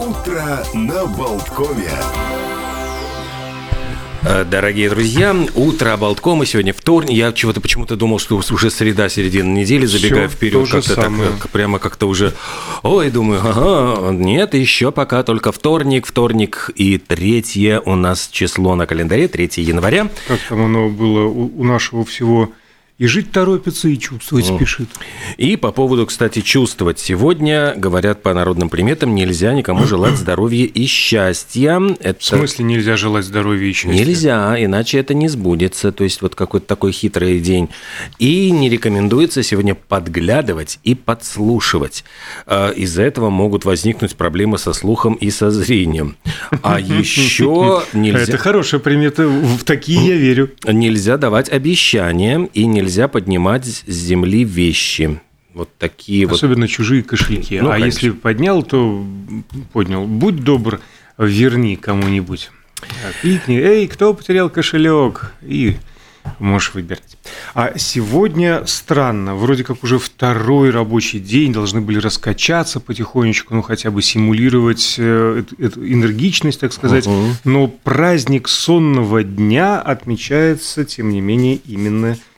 Утро на Болткове. Э, Дорогие друзья, утро Болткома сегодня вторник. Я чего-то почему-то думал, что уже среда, середина недели, забегая Всё вперед, как-то так, э, прямо как-то уже. Ой, думаю, ага, нет, еще пока только вторник, вторник и третье у нас число на календаре, 3 января. Как там оно было у, у нашего всего? И жить торопится, и чувствовать спешит. И по поводу, кстати, чувствовать. Сегодня, говорят по народным приметам, нельзя никому желать здоровья и счастья. Это... В смысле нельзя желать здоровья и счастья? Нельзя, иначе это не сбудется. То есть вот какой-то такой хитрый день. И не рекомендуется сегодня подглядывать и подслушивать. А, Из-за этого могут возникнуть проблемы со слухом и со зрением. А еще Это нельзя, хорошая примета, в такие я верю. нельзя давать обещания и нельзя поднимать с земли вещи. Вот такие вот. Особенно чужие кошельки. Ну, а конечно. если поднял, то поднял. Будь добр, верни кому-нибудь. Кликни, эй, кто потерял кошелек? И можешь выбирать. А сегодня странно, вроде как уже второй рабочий день, должны были раскачаться потихонечку, ну хотя бы симулировать э, эту, эту энергичность, так сказать. Мгм. Но праздник сонного дня отмечается, тем не менее, именно сегодня.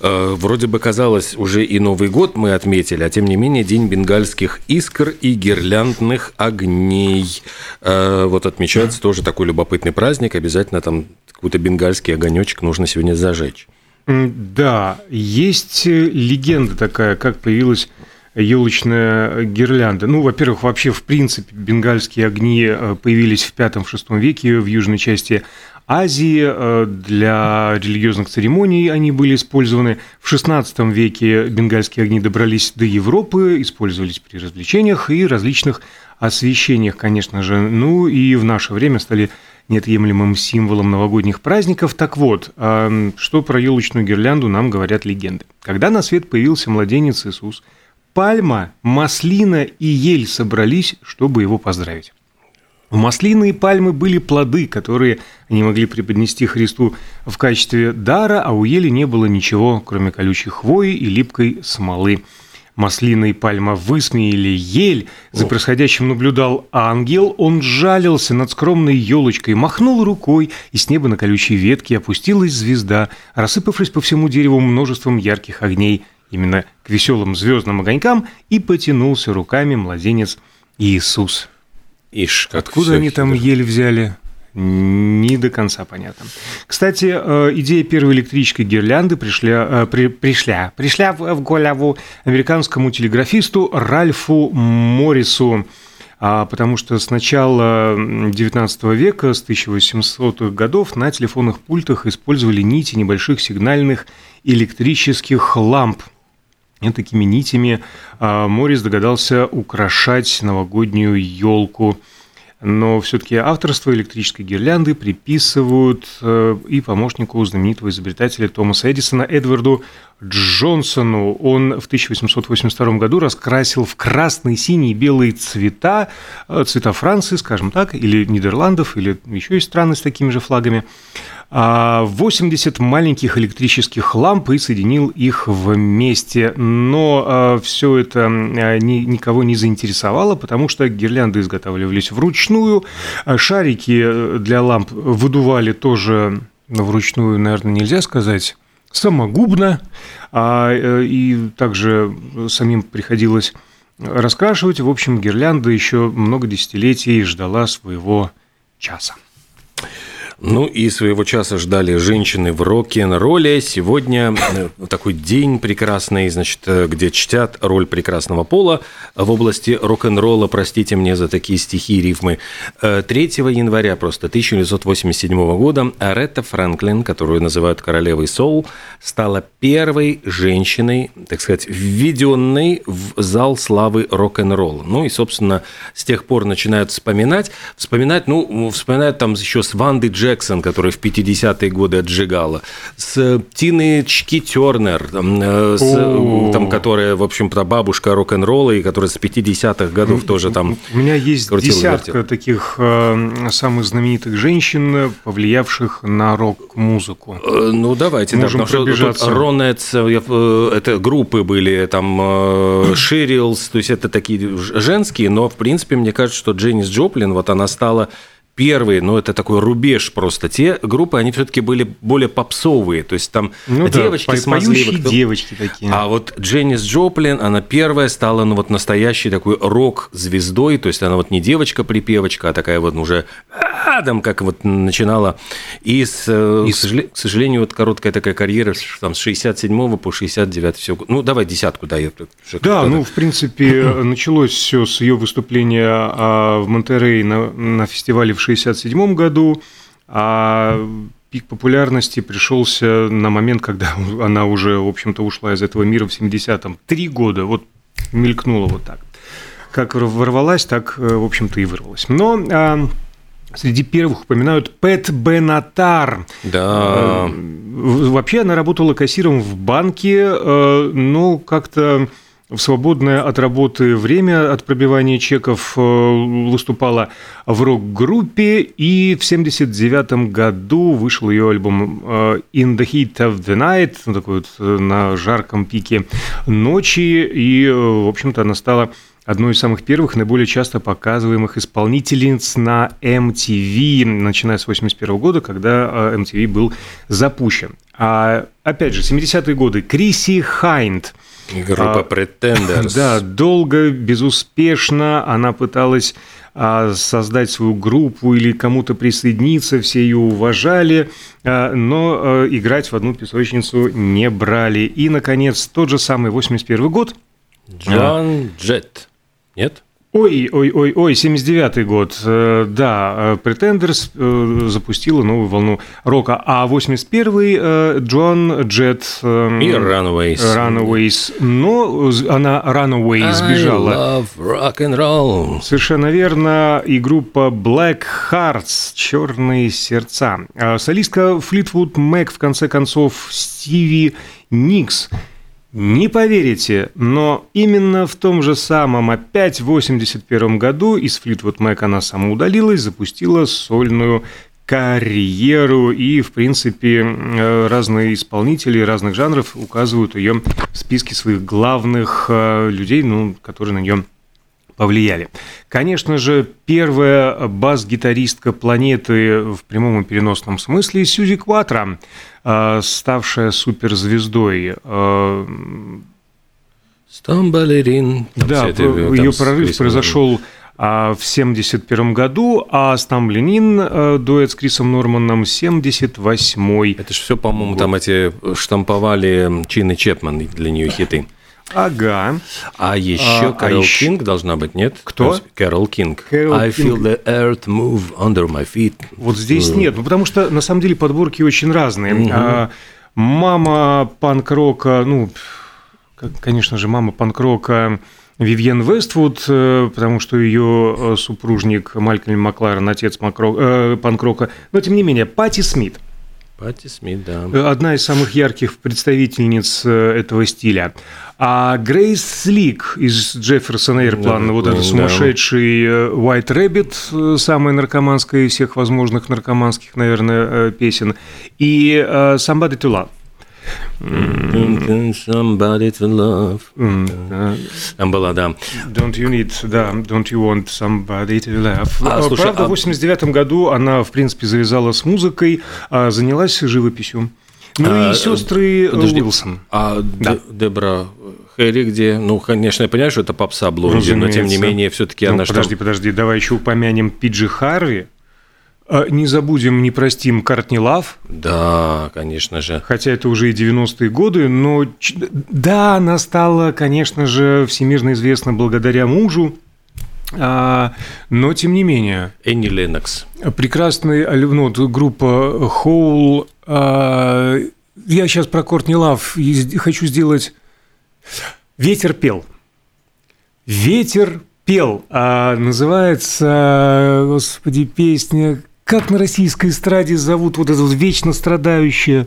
Э, Вроде бы казалось, уже и Новый год мы отметили, а тем не менее День бенгальских искр и гирляндных огней. Э, Вот отмечается тоже такой любопытный праздник. Обязательно там какой-то бенгальский огонечек нужно сегодня зажечь. Да, есть э, легенда такая, как появилась елочная гирлянда. Ну, во-первых, вообще, в принципе, бенгальские огни появились в V-VI веке в южной части Азии. Э, Для религиозных церемоний они были использованы. В XVI веке бенгальские огни добрались до Европы, использовались при развлечениях и различных освещениях, конечно же. Ну, и в наше время стали неотъемлемым символом новогодних праздников. Так вот, что про елочную гирлянду нам говорят легенды. Когда на свет появился младенец Иисус, пальма, маслина и ель собрались, чтобы его поздравить. У маслины и пальмы были плоды, которые они могли преподнести Христу в качестве дара, а у ели не было ничего, кроме колючей хвои и липкой смолы. Маслина и пальма высмеяли ель, за происходящим наблюдал ангел, он жалился над скромной елочкой, махнул рукой, и с неба на колючей ветке опустилась звезда, рассыпавшись по всему дереву множеством ярких огней. Именно к веселым звездным огонькам и потянулся руками младенец Иисус. Ишь, как Откуда они там ель взяли? Не до конца понятно. Кстати, э, идея первой электрической гирлянды пришла, э, при- пришля, пришла в в голову американскому телеграфисту Ральфу Моррису, а, потому что с начала 19 века, с 1800-х годов, на телефонных пультах использовали нити небольших сигнальных электрических ламп. И такими нитями а, Моррис догадался украшать новогоднюю елку. Но все-таки авторство электрической гирлянды приписывают э, и помощнику знаменитого изобретателя Томаса Эдисона Эдварду Джонсону. Он в 1882 году раскрасил в красный, синий и белые цвета, э, цвета Франции, скажем так, или Нидерландов, или еще есть страны с такими же флагами, 80 маленьких электрических ламп и соединил их вместе. Но все это а, ни- никого не заинтересовало, потому что гирлянды изготавливались вручную, а шарики э, для ламп выдували тоже ну, вручную, наверное, нельзя сказать, самогубно, а, э, и также самим приходилось раскрашивать. В общем, гирлянда еще много десятилетий ждала своего часа. Ну и своего часа ждали женщины в рок-н-ролле. Сегодня э, такой день прекрасный, значит, э, где чтят роль прекрасного пола в области рок-н-ролла. Простите мне за такие стихи и рифмы. Э, 3 января просто 1987 года Аретта Франклин, которую называют королевой соул, стала первой женщиной, так сказать, введенной в зал славы рок-н-ролла. Ну и, собственно, с тех пор начинают вспоминать. Вспоминать, ну, вспоминают там еще с Вандой Джек Джексон, которая в 50-е годы отжигала, с Тиной Чки Тернер, с, там, которая, в общем, бабушка рок-н-ролла, и которая с 50-х годов тоже там У меня есть десятка вертел. таких э, самых знаменитых женщин, повлиявших на рок-музыку. Э, ну, давайте. Можем да, пробежаться. Ронетс, это группы были, там Ширилс, то есть это такие женские, но, в принципе, мне кажется, что Дженнис Джоплин, вот она стала первые, но это такой рубеж просто. Те группы, они все-таки были более попсовые, то есть там ну, девочки да, смазливые. Кто... девочки такие. А вот Дженнис Джоплин, она первая стала, ну вот настоящей такой рок-звездой, то есть она вот не девочка-припевочка, а такая вот уже Адам, как вот начинала. И, с, э, и к, сожалению, к сожалению, вот короткая такая карьера там, с 67 по 69 все. Ну, давай десятку, да. Я, да, ну, в принципе, началось все с ее выступления а, в Монтерей на, на фестивале в 67 году, а пик популярности пришелся на момент, когда она уже, в общем-то, ушла из этого мира в 70-м. Три года, вот мелькнула вот так. Как ворвалась, так, э, в общем-то, и вырвалась. Но а, Среди первых упоминают Пэт Бенатар. Да. Э, вообще она работала кассиром в банке, э, но как-то в свободное от работы время, от пробивания чеков э, выступала в рок-группе, и в 1979 году вышел ее альбом «In the Heat of the Night», ну, такой вот на жарком пике ночи, и, в общем-то, она стала одной из самых первых, наиболее часто показываемых исполнительниц на MTV, начиная с 1981 года, когда MTV был запущен. А опять же, 70-е годы Криси Хайнд. Группа а, Pretenders. Да, долго, безуспешно она пыталась а, создать свою группу или кому-то присоединиться, все ее уважали, а, но а, играть в одну песочницу не брали. И, наконец, тот же самый 81 год. Джон Джетт. Нет? Ой, ой, ой, ой, 79-й год, э, да, Pretenders э, запустила новую волну рока, а 81-й Джон Джет... И Runaways. Runaways, но она Runaways сбежала. I love rock and roll. Совершенно верно, и группа Black Hearts, Черные сердца. Солистка Fleetwood Mac, в конце концов, Стиви Никс – не поверите, но именно в том же самом, опять в 81 году из Fleetwood Mac она самоудалилась, запустила сольную карьеру, и, в принципе, э, разные исполнители разных жанров указывают ее в списке своих главных э, людей, ну, которые на нее повлияли. Конечно же, первая бас-гитаристка планеты в прямом и переносном смысле Сьюзи Кватро, э, ставшая суперзвездой. Стамбалерин. Да, ее прорыв произошел а, в 71 году, а Стамблинин э, дуэт с Крисом Норманом 78 Это же все, по-моему, там эти штамповали Чин и Чепман для нее хиты. Ага. А еще а, Кэрол а Кинг еще... должна быть, нет? Кто? Кэрол Кинг. Carol I feel the earth move under my feet. Вот здесь mm. нет, ну потому что на самом деле подборки очень разные. Mm-hmm. А, мама панк-рока, ну, конечно же, мама панк-рока Вивьен Вествуд, э, потому что ее э, супружник Малькольм Макларен, отец э, панк-рока, но тем не менее, Пати Смит – Пати Смит, да. Одна из самых ярких представительниц этого стиля. А Грейс Слик из Джефферсон Эйрплан, да, вот этот сумасшедший. White Rabbit, самая наркоманская из всех возможных наркоманских, наверное, песен, и Somebody to Love. Somebody to love. Там была, да. Don't you need, да, don't you want somebody to love. А, слушай, Правда, а... в 89 году она, в принципе, завязала с музыкой, а занялась живописью. Ну а, и сестры подожди, Уилсон. А да. Дебра Хэри, где, ну, конечно, я понимаю, что это попса блонди, но тем не менее, все-таки ну, она подожди, что... Подожди, подожди, давай еще упомянем Пиджи Харви. А, не забудем, не простим Картни Лав. Да, конечно же. Хотя это уже и 90-е годы, но да, она стала, конечно же, всемирно известна благодаря мужу, а, но тем не менее. Энни Леннокс. Прекрасный, ну, группа Хоул. А, я сейчас про Кортни Лав хочу сделать. Ветер пел. Ветер пел. А называется, господи, песня как на российской эстраде зовут вот эту вечно страдающую...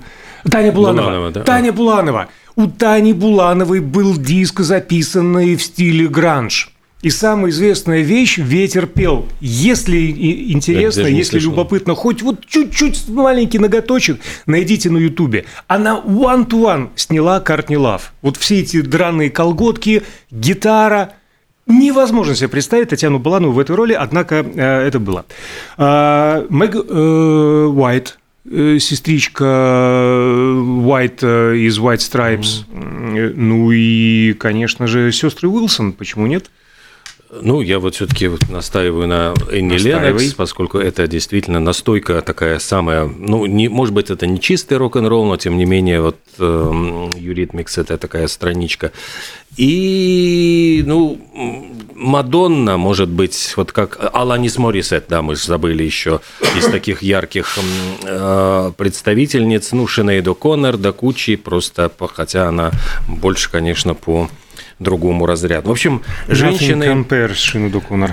Таня Буланова. Буланова, да. Таня Буланова. У Тани Булановой был диск, записанный в стиле гранж. И самая известная вещь «Ветер пел». Если интересно, если слышал. любопытно, хоть вот чуть-чуть маленький ноготочек, найдите на Ютубе. Она one-to-one сняла «Кортни Лав». Вот все эти драные колготки, гитара – Невозможно себе представить Татьяну Буланову в этой роли, однако э, это было. А, Мэг э, Уайт, э, сестричка Уайт из White Stripes. Э, Ну и, конечно же, сестры Уилсон, почему нет? Ну, я вот все-таки настаиваю на Энни Леннокс, поскольку это действительно настойка такая самая, ну, не, может быть, это не чистый рок-н-ролл, но тем не менее, вот эм, Eurythmics – это такая страничка. И, ну, Мадонна, может быть, вот как Аланис Морисет, да, мы же забыли еще из таких ярких э, представительниц, ну, Шинейдо Коннор, да Кучи, просто, хотя она больше, конечно, по другому разряду. В общем, женщины...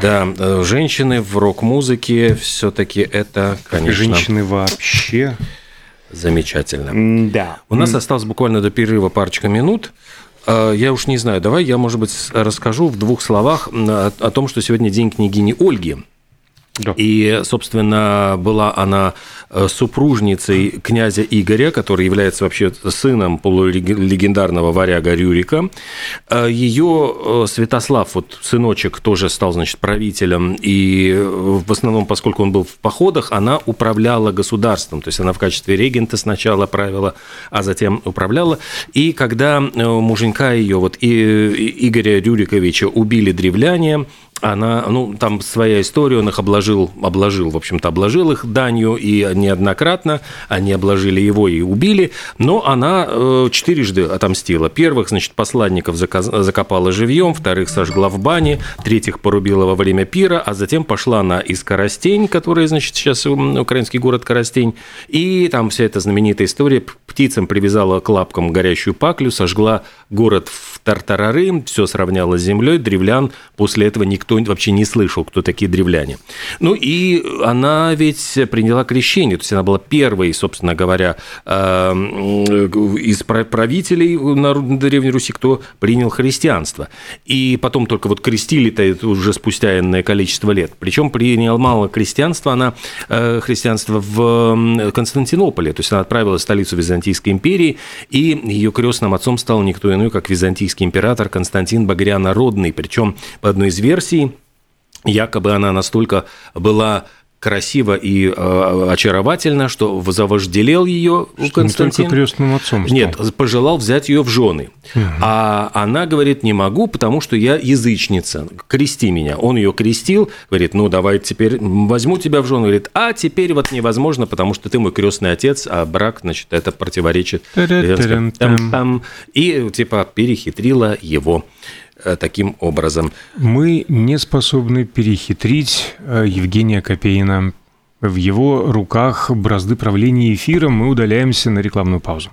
Да, э, женщины в рок-музыке все-таки это, конечно, Женщины вообще. замечательно. Да. У нас осталось буквально до перерыва парочка минут. Э, Я уж не знаю, давай я, может быть, расскажу в двух словах о том, что сегодня день княгини Ольги. Да. И, собственно, была она э, супружницей князя Игоря, который является вообще сыном полулегендарного варяга Рюрика. Э, Ее э, Святослав, вот сыночек, тоже стал, значит, правителем. И в основном, поскольку он был в походах, она управляла государством. То есть она в качестве регента сначала правила, а затем управляла. И когда муженька ее, вот и Игоря Рюриковича, убили древляне, она, ну, там своя история, он их обложил, обложил, в общем-то, обложил их данью, и неоднократно они обложили его и убили, но она э, четырежды отомстила. Первых, значит, посланников закопала живьем, вторых сожгла в бане, третьих порубила во время пира, а затем пошла на из Коростень, который, значит, сейчас украинский город Коростень, и там вся эта знаменитая история, птицам привязала к лапкам горящую паклю, сожгла город в Тартарары, все сравняла с землей, древлян после этого никто вообще не слышал, кто такие древляне. Ну и она ведь приняла крещение, то есть она была первой, собственно говоря, э, м, из пра- правителей народ- Древней Руси, кто принял христианство. И потом только вот крестили-то это уже спустя энное количество лет. Причем принимала крестьянство она, э, христианство в Константинополе, то есть она отправилась в столицу Византийской империи, и ее крестным отцом стал никто иной, как византийский император Константин Багрянородный. Причем по одной из версий, якобы она настолько была красива и э, очаровательна, что завожделел ее Не Константин. только крестным отцом. стал. Нет, пожелал взять ее в жены. А она говорит, не могу, потому что я язычница. Крести меня. Он ее крестил, говорит, ну давай теперь возьму тебя в жены. Говорит, а теперь вот невозможно, потому что ты мой крестный отец, а брак, значит, это противоречит. И типа перехитрила его таким образом. Мы не способны перехитрить э, Евгения Копейна. В его руках бразды правления эфиром мы удаляемся на рекламную паузу.